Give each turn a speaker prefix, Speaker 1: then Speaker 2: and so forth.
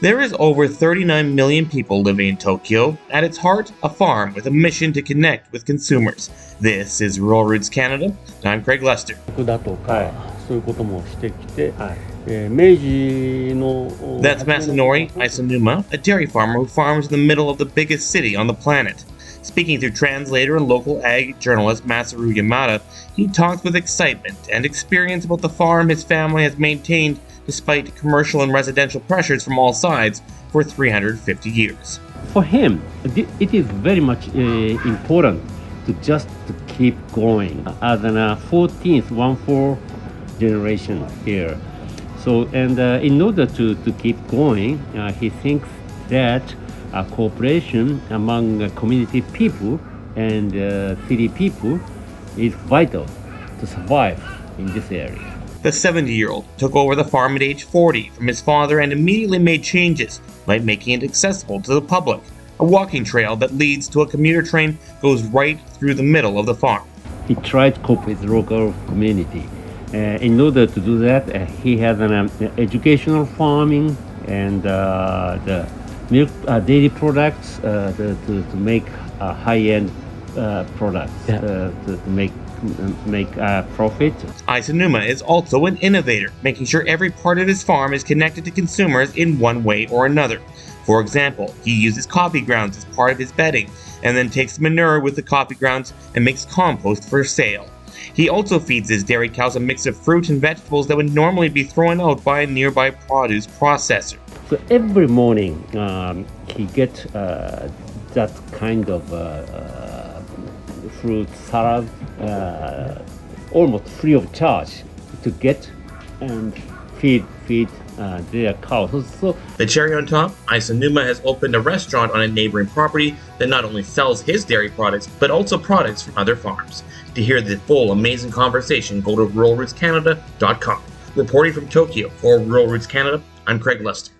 Speaker 1: There is over 39 million people living in Tokyo. At its heart, a farm with a mission to connect with consumers. This is Rural Roots Canada. I'm Craig Lester. That's Masanori Isonuma, a dairy farmer who farms in the middle of the biggest city on the planet. Speaking through translator and local ag journalist Masaru Yamada, he talks with excitement and experience about the farm his family has maintained despite commercial and residential pressures from all sides for 350 years.
Speaker 2: For him, it is very much uh, important to just to keep going. As an uh, 14th, one four generation here. So, and uh, in order to, to keep going, uh, he thinks that cooperation among community people and uh, city people is vital to survive in this area.
Speaker 1: The 70 year old took over the farm at age 40 from his father and immediately made changes, like making it accessible to the public. A walking trail that leads to a commuter train goes right through the middle of the farm.
Speaker 2: he tried to cope with local community. Uh, in order to do that, uh, he has an um, educational farming and uh, the milk uh, dairy products uh, the, to, to make uh, high-end uh, products
Speaker 3: Yeah.
Speaker 2: uh, to, to make make uh, profit.
Speaker 1: Isonuma is also an innovator, making sure every part of his farm is connected to consumers in one way or another. For example, he uses coffee grounds as part of his bedding, and then takes manure with the coffee grounds and makes compost for sale. He also feeds his dairy cows a mix of fruit and vegetables that would normally be thrown out by a nearby produce processor.
Speaker 2: So every morning um, he gets uh, that kind of uh, uh, fruit salad uh, almost free of charge to get and feed feed uh, their cows. So,
Speaker 1: The cherry on top, Isonuma has opened a restaurant on a neighboring property that not only sells his dairy products, but also products from other farms. To hear the full amazing conversation, go to ruralrootscanada.com. Reporting from Tokyo for Rural Roots Canada, I'm Craig Lester.